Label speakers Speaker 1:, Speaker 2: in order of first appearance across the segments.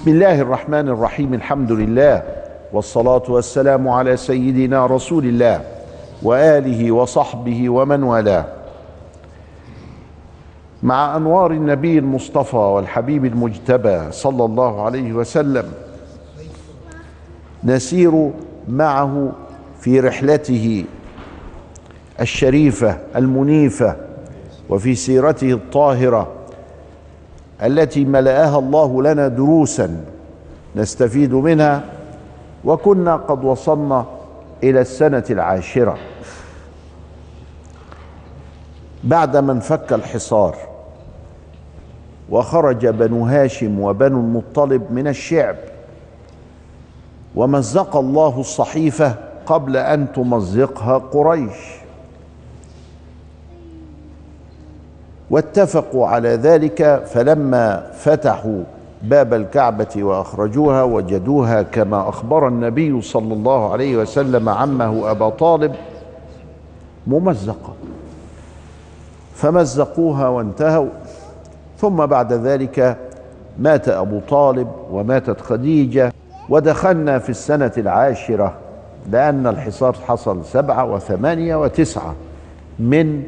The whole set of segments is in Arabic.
Speaker 1: بسم الله الرحمن الرحيم الحمد لله والصلاة والسلام على سيدنا رسول الله وآله وصحبه ومن والاه. مع أنوار النبي المصطفى والحبيب المجتبى صلى الله عليه وسلم نسير معه في رحلته الشريفة المنيفة وفي سيرته الطاهرة التي ملأها الله لنا دروسا نستفيد منها وكنا قد وصلنا إلى السنة العاشرة. بعدما انفك الحصار وخرج بنو هاشم وبنو المطلب من الشعب ومزق الله الصحيفة قبل أن تمزقها قريش. واتفقوا على ذلك فلما فتحوا باب الكعبة وأخرجوها وجدوها كما أخبر النبي صلى الله عليه وسلم عمه أبا طالب ممزقة. فمزقوها وانتهوا. ثم بعد ذلك مات أبو طالب وماتت خديجة. ودخلنا في السنة العاشرة لأن الحصار حصل سبعة وثمانية وتسعة من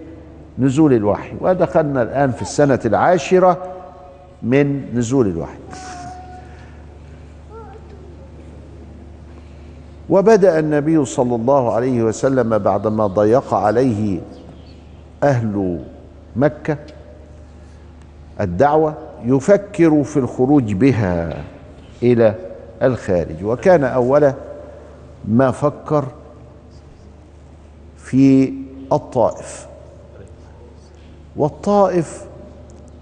Speaker 1: نزول الوحي. ودخلنا الآن في السنة العاشرة من نزول الوحي. وبدأ النبي صلى الله عليه وسلم بعدما ضيق عليه أهل مكة الدعوة يفكر في الخروج بها إلى الخارج. وكان أول ما فكر في الطائف. والطائف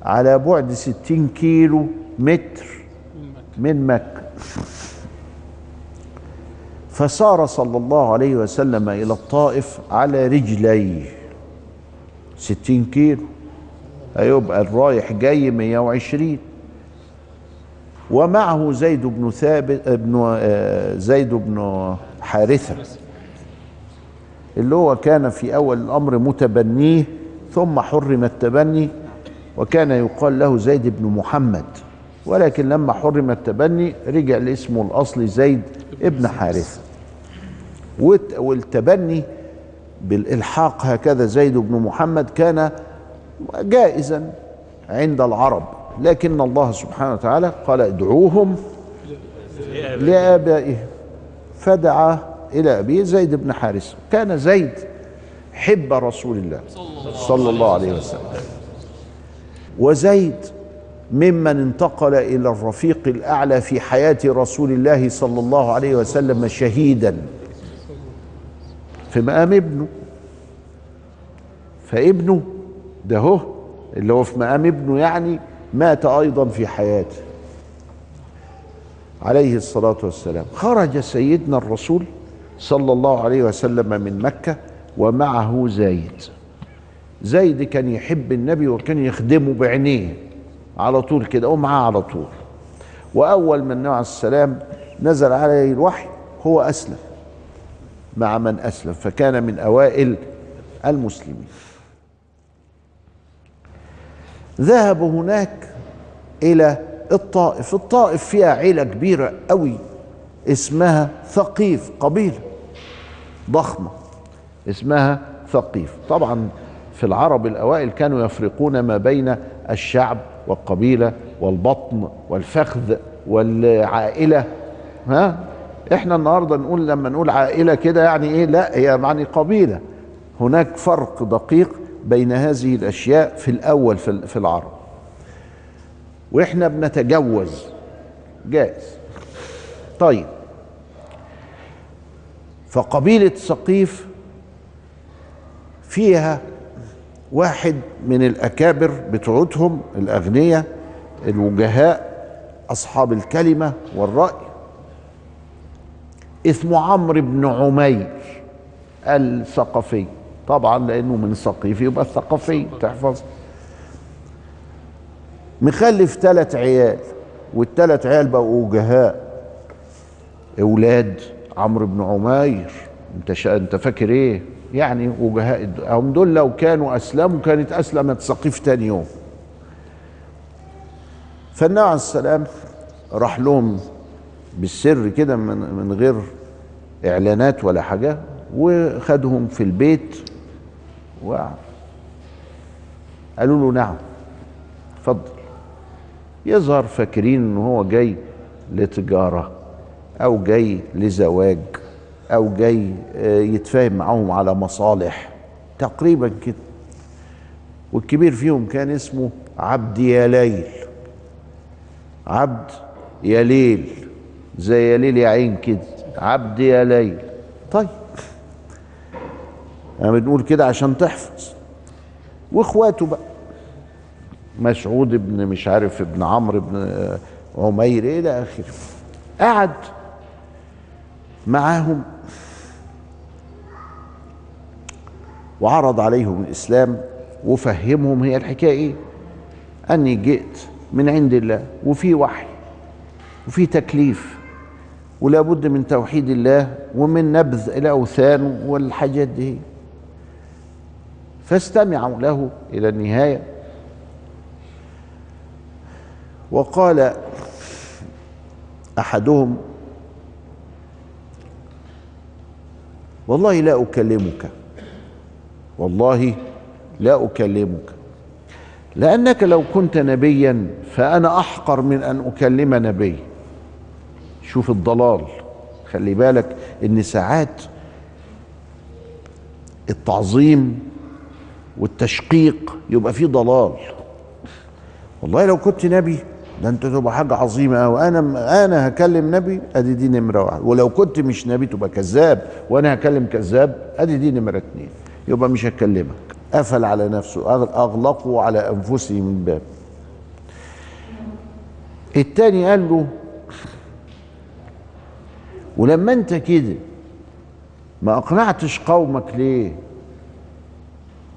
Speaker 1: على بعد ستين كيلو متر من مكة. فسار صلى الله عليه وسلم إلى الطائف على رجليه. ستين كيلو. هيبقى الرايح جاي مية وعشرين. ومعه زيد بن ثابت ابن زيد بن حارثة اللي هو كان في أول الأمر متبنيه ثم حرم التبني وكان يقال له زيد بن محمد. ولكن لما حرم التبني رجع لاسمه الأصلي زيد ابن حارثة. والتبني بالإلحاق هكذا زيد بن محمد كان جائزا عند العرب. لكن الله سبحانه وتعالى قال ادعوهم لآبائهم. فدعا إلى أبيه زيد بن حارثة. كان زيد حب رسول الله. صلى الله عليه وسلم. وزيد ممن انتقل إلى الرفيق الأعلى في حياة رسول الله صلى الله عليه وسلم شهيدا. في مقام ابنه؟ فابنه ده هو اللي هو في مقام ابنه يعني مات أيضا في حياته. عليه الصلاة والسلام. خرج سيدنا الرسول صلى الله عليه وسلم من مكة ومعه زيد. زيد كان يحب النبي وكان يخدمه بعينيه. على طول كده ومعاه على طول. وأول من نوع السلام نزل عليه الوحي هو أسلم مع من أسلم فكان من أوائل المسلمين. ذهبوا هناك إلى الطائف. الطائف فيها عيلة كبيرة قوي اسمها ثقيف قبيلة ضخمة اسمها ثقيف. طبعا في العرب الأوائل كانوا يفرقون ما بين الشعب والقبيلة والبطن والفخذ والعائلة. ها؟ إحنا النهارده نقول لما نقول عائلة كده يعني إيه؟ لا هي يعني قبيلة. هناك فرق دقيق بين هذه الأشياء في الأول في العرب. وإحنا بنتجوز. جائز طيب. فقبيلة ثقيف فيها واحد من الأكابر بتوعتهم الأغنياء الوجهاء أصحاب الكلمة والرأي. اسمه عمرو بن عمير الثقفي. طبعا لأنه من ثقيف يبقى الثقفي. تحفظ. مخلف ثلاث عيال والثلاث عيال بقوا وجهاء. أولاد عمرو بن عمير. أنت شا... أنت فاكر إيه؟ يعني وجهاء هم دول لو كانوا أسلموا كانت أسلمت ثقيف تاني يوم. فالنبي عليه السلام راح لهم بالسر كده من, من غير إعلانات ولا حاجة وخدهم في البيت وقعد. قالوا له نعم اتفضل. يظهر فاكرين إن هو جاي لتجارة أو جاي لزواج. أو جاي يتفاهم معاهم على مصالح. تقريبا كده. والكبير فيهم كان اسمه عبد يا ليل عبد يا ليل زي يا ليل يا عين كده. عبد يا ليل طيب. أنا بنقول كده عشان تحفظ. واخواته بقى. مسعود ابن مش عارف ابن عمرو ابن عمير إلى آخره. قعد معاهم. وعرض عليهم الإسلام وفهمهم هي الحكاية إيه؟ أني جئت من عند الله وفي وحي وفي تكليف ولا بد من توحيد الله ومن نبذ الأوثان والحاجات دي. فاستمعوا له إلى النهاية. وقال أحدهم والله لا أكلمك. والله لا أكلمك. لأنك لو كنت نبيا فأنا أحقر من أن أكلم نبي. شوف الضلال. خلي بالك إن ساعات التعظيم والتشقيق يبقى فيه ضلال. والله لو كنت نبي ده انت تبقى حاجة عظيمة قوي أنا أنا هكلم نبي أدي دي نمرة واحد ولو كنت مش نبي تبقى كذاب وأنا هكلم كذاب أدي دي نمرة اتنين. يبقى مش هكلمك قفل على نفسه. أغلقوا على أنفسهم من باب. التاني قال له ولما أنت كده ما أقنعتش قومك ليه؟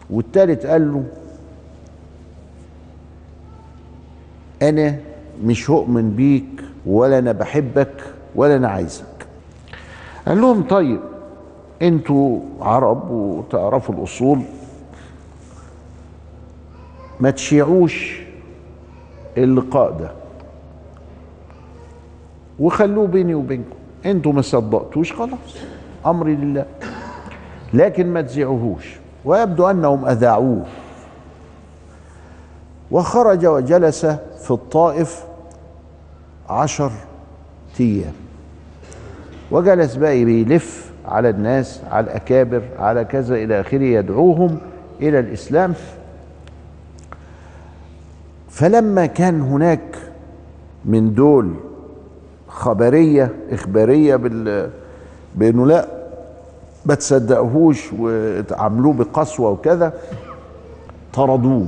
Speaker 1: والتالت قال له أنا مش هؤمن بيك ولا أنا بحبك ولا أنا عايزك. قال لهم طيب أنتوا عرب وتعرفوا الأصول. ما تشيعوش اللقاء ده. وخلوه بيني وبينكم. أنتوا ما صدقتوش خلاص امري لله. لكن ما تذيعوهوش ويبدو أنهم أذاعوه. وخرج وجلس في الطائف عشر أيام وجلس بقى بيلف على الناس على الأكابر على كذا إلى آخره يدعوهم إلى الإسلام. فلما كان هناك من دول خبرية إخبارية بال بأنه لا ما تصدقوهوش وتعاملوه بقسوة وكذا طردوه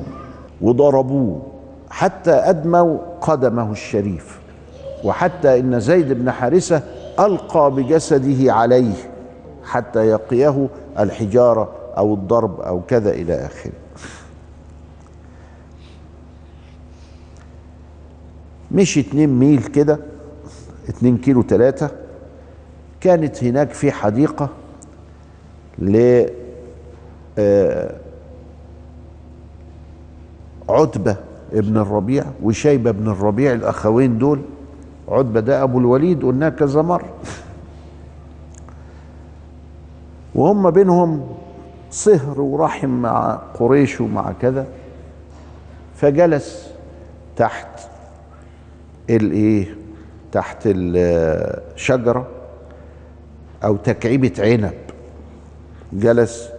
Speaker 1: وضربوه. حتى أدموا قدمه الشريف. وحتى إن زيد بن حارثة ألقى بجسده عليه حتى يقيه الحجارة أو الضرب أو كذا إلى آخره. مشي اتنين ميل كده اتنين كيلو تلاتة. كانت هناك في حديقة ل عتبة ابن الربيع وشيبة ابن الربيع الأخوين دول عتبة ده أبو الوليد قلناه كذا مرة. وهم بينهم صهر ورحم مع قريش ومع كذا فجلس تحت الايه تحت الشجره أو تكعيبة عنب. جلس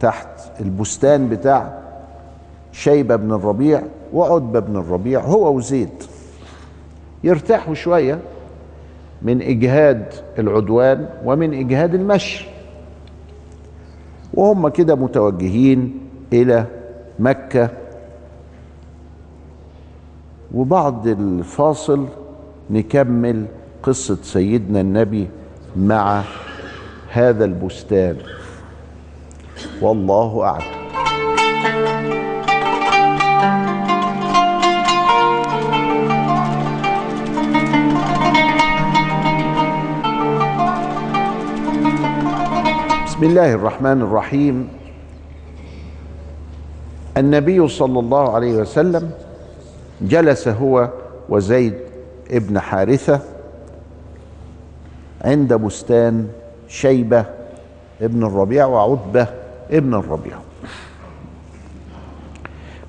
Speaker 1: تحت البستان بتاع شيبه بن الربيع وعتبة بن الربيع هو وزيد. يرتاحوا شوية من إجهاد العدوان ومن إجهاد المشي. وهم كده متوجهين إلى مكة. وبعد الفاصل نكمل قصة سيدنا النبي مع هذا البستان. والله أعلم. بسم الله الرحمن الرحيم. النبي صلى الله عليه وسلم جلس هو وزيد ابن حارثة عند بستان شيبة ابن الربيع وعتبة ابن الربيع.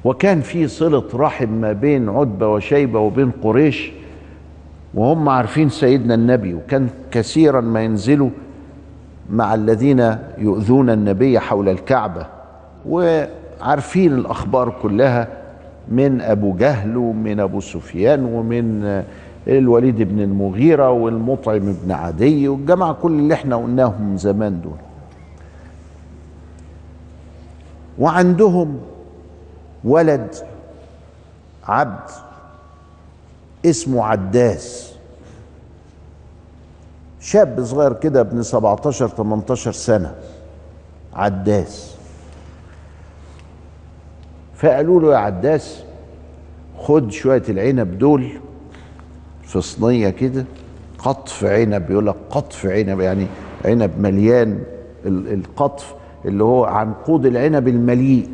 Speaker 1: وكان في صلة رحم ما بين عتبة وشيبة وبين قريش وهم عارفين سيدنا النبي وكان كثيرا ما ينزلوا مع الذين يؤذون النبي حول الكعبة وعارفين الأخبار كلها من أبو جهل ومن أبو سفيان ومن الوليد بن المغيرة والمطعم بن عدي والجماعة كل اللي إحنا قلناهم زمان دول. وعندهم ولد عبد اسمه عداس. شاب صغير كده ابن 17 18 سنة عداس. فقالوا له يا عداس خد شوية العنب دول في صينية كده قطف عنب يقول لك قطف عنب يعني عنب مليان القطف اللي هو عنقود العنب المليء.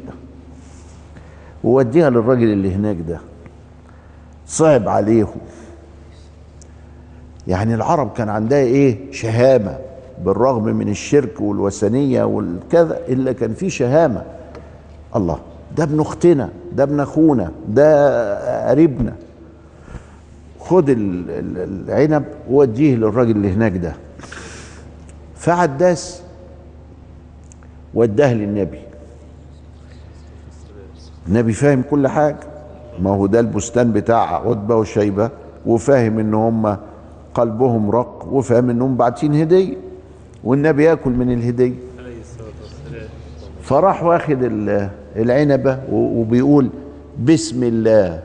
Speaker 1: ووديها للراجل اللي هناك ده. صعب عليهم. يعني العرب كان عندها إيه؟ شهامة بالرغم من الشرك والوثنية والكذا إلا كان في شهامة. الله ده ابن أختنا ده ابن أخونا ده قريبنا. خد العنب ووديه للراجل اللي هناك ده. فعداس وداه للنبي. النبي فاهم كل حاجة. ما هو ده البستان بتاع عتبة وشيبة وفاهم إن هم قلبهم رق وفاهم إنهم باعتين هدية والنبي يأكل من الهدية فراح واخد العنبة وبيقول بسم الله.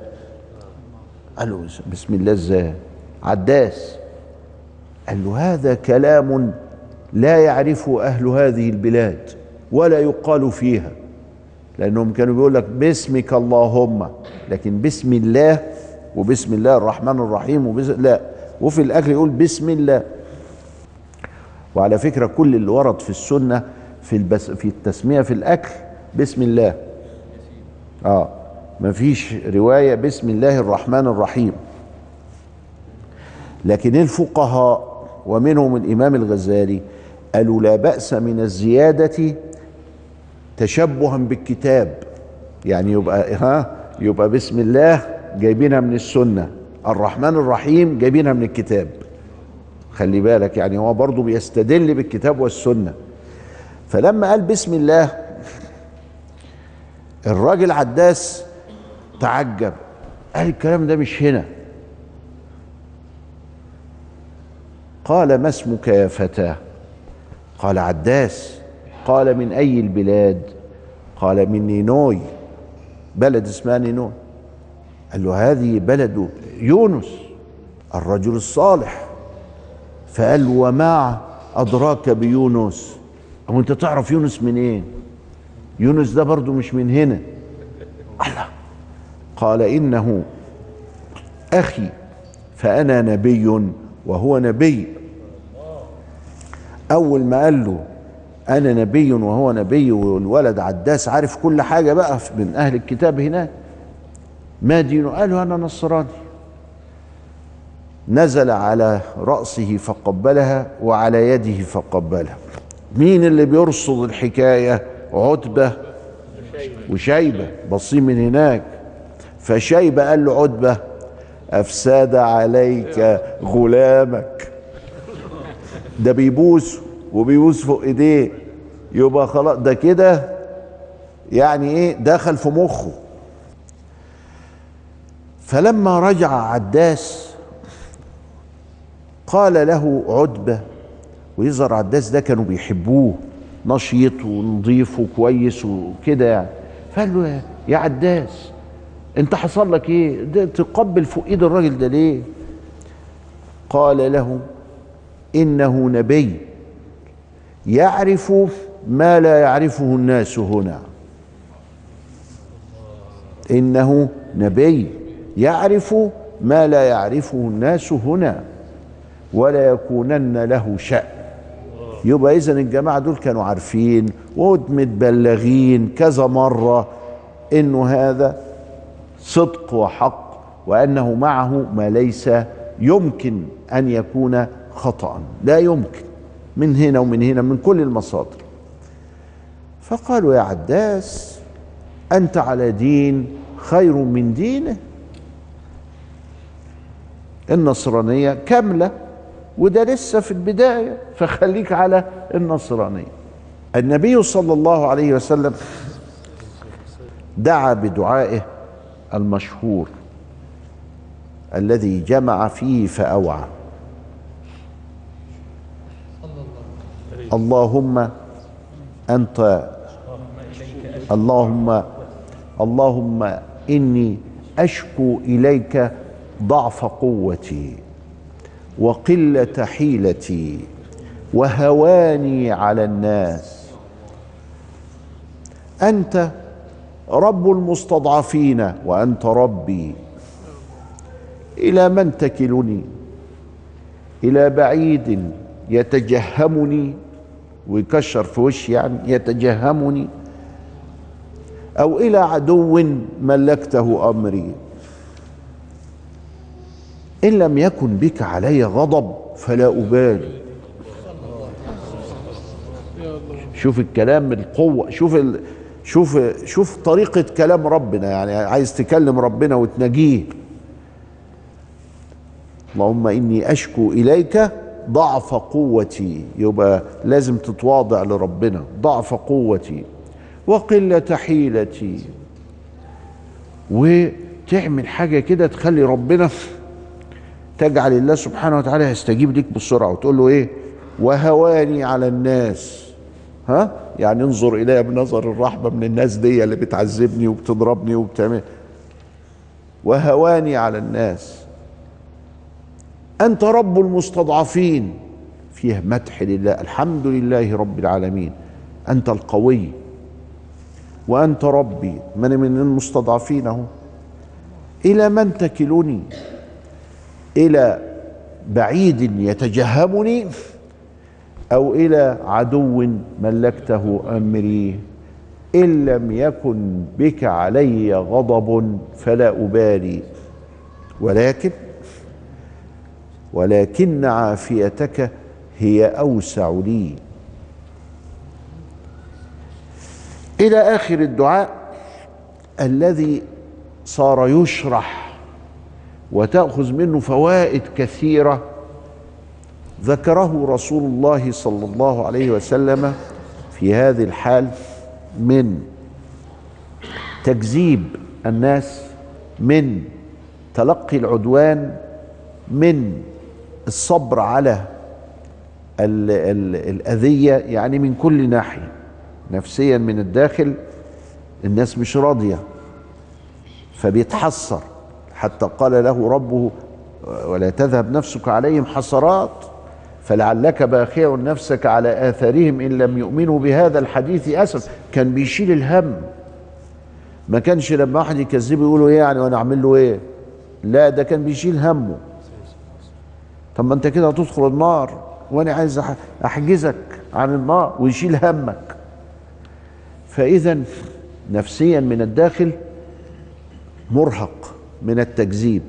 Speaker 1: قال له بسم الله إزاي؟ عداس. قال له هذا كلام لا يعرفه أهل هذه البلاد ولا يقال فيها. لأنهم كانوا بيقول لك باسمك اللهم لكن بسم الله وبسم الله الرحمن الرحيم وبسم لا. وفي الاكل يقول بسم الله. وعلى فكرة كل اللي ورد في السنة في البس في التسمية في الأكل بسم الله. آه ما فيش رواية بسم الله الرحمن الرحيم. لكن الفقهاء ومنهم الإمام الغزالي قالوا لا بأس من الزيادة تشبها بالكتاب. يعني يبقى ها يبقى بسم الله جايبينها من السنة. الرحمن الرحيم جايبينها من الكتاب. خلي بالك يعني هو برضه بيستدل بالكتاب والسنة. فلما قال بسم الله الراجل عداس تعجب. قال الكلام ده مش هنا. قال ما اسمك يا فتاة؟ قال عداس. قال من أي البلاد؟ قال من نينوي. بلد اسمها نينوي. قال له هذه بلد يونس الرجل الصالح. فقال له وما أدراك بيونس؟ أو أنت تعرف يونس من إيه؟ يونس ده برضو مش من هنا. الله. قال إنه أخي فأنا نبي وهو نبي. أول ما قال له أنا نبي وهو نبي والولد عداس عارف كل حاجة بقى من أهل الكتاب هناك. ما دينه قالوا أنا نصراني. نزل على رأسه فقبلها وعلى يده فقبلها. مين اللي بيرصد الحكاية؟ عتبة وشيبة بصين من هناك. فشيبة قال له عتبة أفساد عليك غلامك. ده بيبوسه وبيبوس فوق إيديه. يبقى خلاص ده كده يعني إيه؟ دخل في مخه. فلما رجع عداس قال له عتبة ويظهر عداس ده كانوا بيحبوه نشيط ونظيف وكويس وكده يعني. فقال له يا عداس انت حصل لك إيه؟ ده تقبل فوق ايد الراجل ده ليه؟ قال له إنه نبي يعرف ما لا يعرفه الناس هنا. إنه نبي. يعرف ما لا يعرفه الناس هنا ولا يكونن له شأن. يبقى اذا الجماعة دول كانوا عارفين ومتبلغين كذا مرة إنه هذا صدق وحق وأنه معه ما ليس يمكن أن يكون خطأ. لا يمكن من هنا ومن هنا من كل المصادر. فقالوا يا عداس أنت على دين خير من دينه. النصرانية كاملة وده لسه في البداية فخليك على النصرانية. النبي صلى الله عليه وسلم دعا بدعائه المشهور الذي جمع فيه فأوعى. اللهم أنت اللهم اللهم إني أشكو إليك ضعف قوتي وقلة حيلتي وهواني على الناس. أنت رب المستضعفين وأنت ربي. إلى من تكلني؟ إلى بعيد يتجهمني. ويكشر في وشي يعني يتجهمني. أو إلى عدو ملكته أمري. إن لم يكن بك علي غضب فلا أبالي. شوف الكلام القوة شوف ال... شوف شوف طريقة كلام ربنا يعني عايز تكلم ربنا وتناجيه. اللهم إني أشكو إليك ضعف قوتي. يبقى لازم تتواضع لربنا ضعف قوتي. وقلة حيلتي. وتعمل حاجة كده تخلي ربنا تجعل الله سبحانه وتعالى يستجيب لك بسرعة وتقول له إيه؟ وهواني على الناس. ها؟ يعني انظر إلي بنظر الرحمة من الناس دي اللي بتعذبني وبتضربني وبتعمل. وهواني على الناس. أنت رب المستضعفين. فيه مدح لله. الحمد لله رب العالمين. أنت القوي. وأنت ربي. من من المستضعفين اهو إلى من تكلني؟ إلى بعيد يتجهمني أو إلى عدو ملكته أمري. إن لم يكن بك علي غضب فلا أبالي. ولكن ولكن عافيتك هي أوسع لي. إلى آخر الدعاء. الذي صار يشرح وتأخذ منه فوائد كثيرة ذكره رسول الله صلى الله عليه وسلم في هذه الحال من تكذيب الناس من تلقي العدوان من الصبر على ال ال الأذية يعني من كل ناحية نفسيا من الداخل الناس مش راضية فبيتحسر. حتى قال له ربه ولا تذهب نفسك عليهم حسرات فلعلك باخع نفسك على آثارهم إن لم يؤمنوا بهذا الحديث أسف كان بيشيل الهم. ما كانش لما واحد يكذبه يقولوا إيه يعني وأنا أعمل له إيه؟ لا ده كان بيشيل همه. طب ما أنت كده هتدخل النار وأنا عايز أحجزك عن النار ويشيل همك. فاذا نفسيا من الداخل مرهق. من التكذيب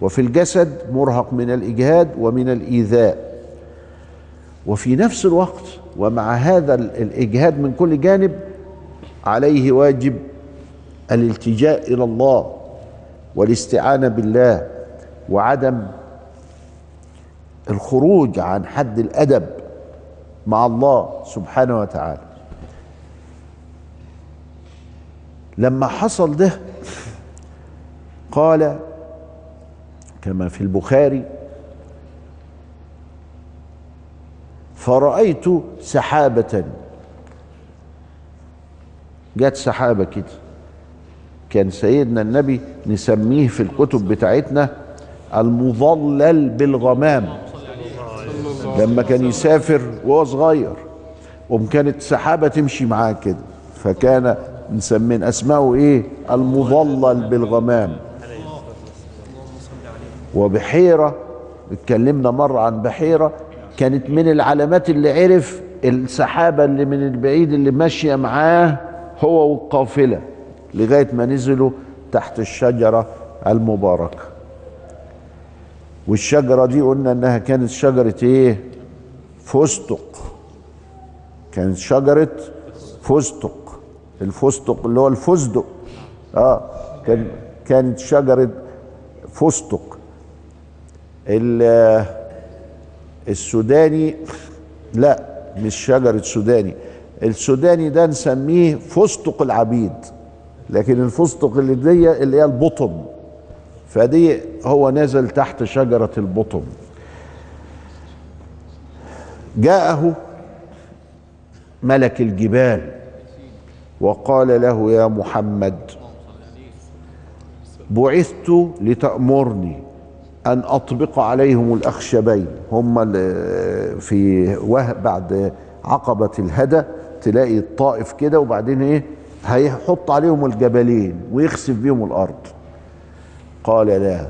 Speaker 1: وفي الجسد مرهق من الإجهاد ومن الإيذاء. وفي نفس الوقت ومع هذا الإجهاد من كل جانب عليه واجب الالتجاء إلى الله والاستعانة بالله وعدم الخروج عن حد الأدب مع الله سبحانه وتعالى. لما حصل ده قال كما في البخاري فرأيت سحابة. جت سحابة كده. كان سيدنا النبي نسميه في الكتب بتاعتنا المظلل بالغمام. لما كان يسافر وهو صغير وكانت سحابة تمشي معاه كده فكان مسمين اسماءه إيه؟ المظلل بالغمام. وبحيرة اتكلمنا مرة عن بحيرة كانت من العلامات اللي عرف السحابة اللي من البعيد اللي ماشية معاه هو والقافلة لغاية ما نزلوا تحت الشجرة المباركة. والشجرة دي قلنا إنها كانت شجرة إيه؟ فستق. كانت شجرة فستق. الفستق اللي هو الفستق. آه كان كانت شجرة فستق. السوداني لا مش شجرة سوداني. السوداني ده نسميه فستق العبيد لكن الفستق اللي دي اللي هي البطم فدي هو نزل تحت شجرة البطم جاءه ملك الجبال وقال له يا محمد بعثت لتأمرني. أن أطبق عليهم الأخشبين. هم في بعد عقبة الهدى تلاقي الطائف كده وبعدين إيه؟ هيحط عليهم الجبلين ويخسف بيهم الأرض. قال لا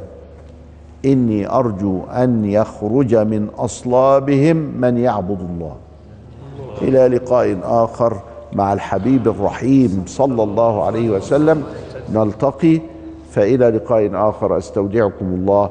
Speaker 1: إني أرجو أن يخرج من أصلابهم من يعبد الله. إلى لقاء آخر مع الحبيب الرحيم صلى الله عليه وسلم. نلتقي فإلى لقاء آخر. أستودعكم الله.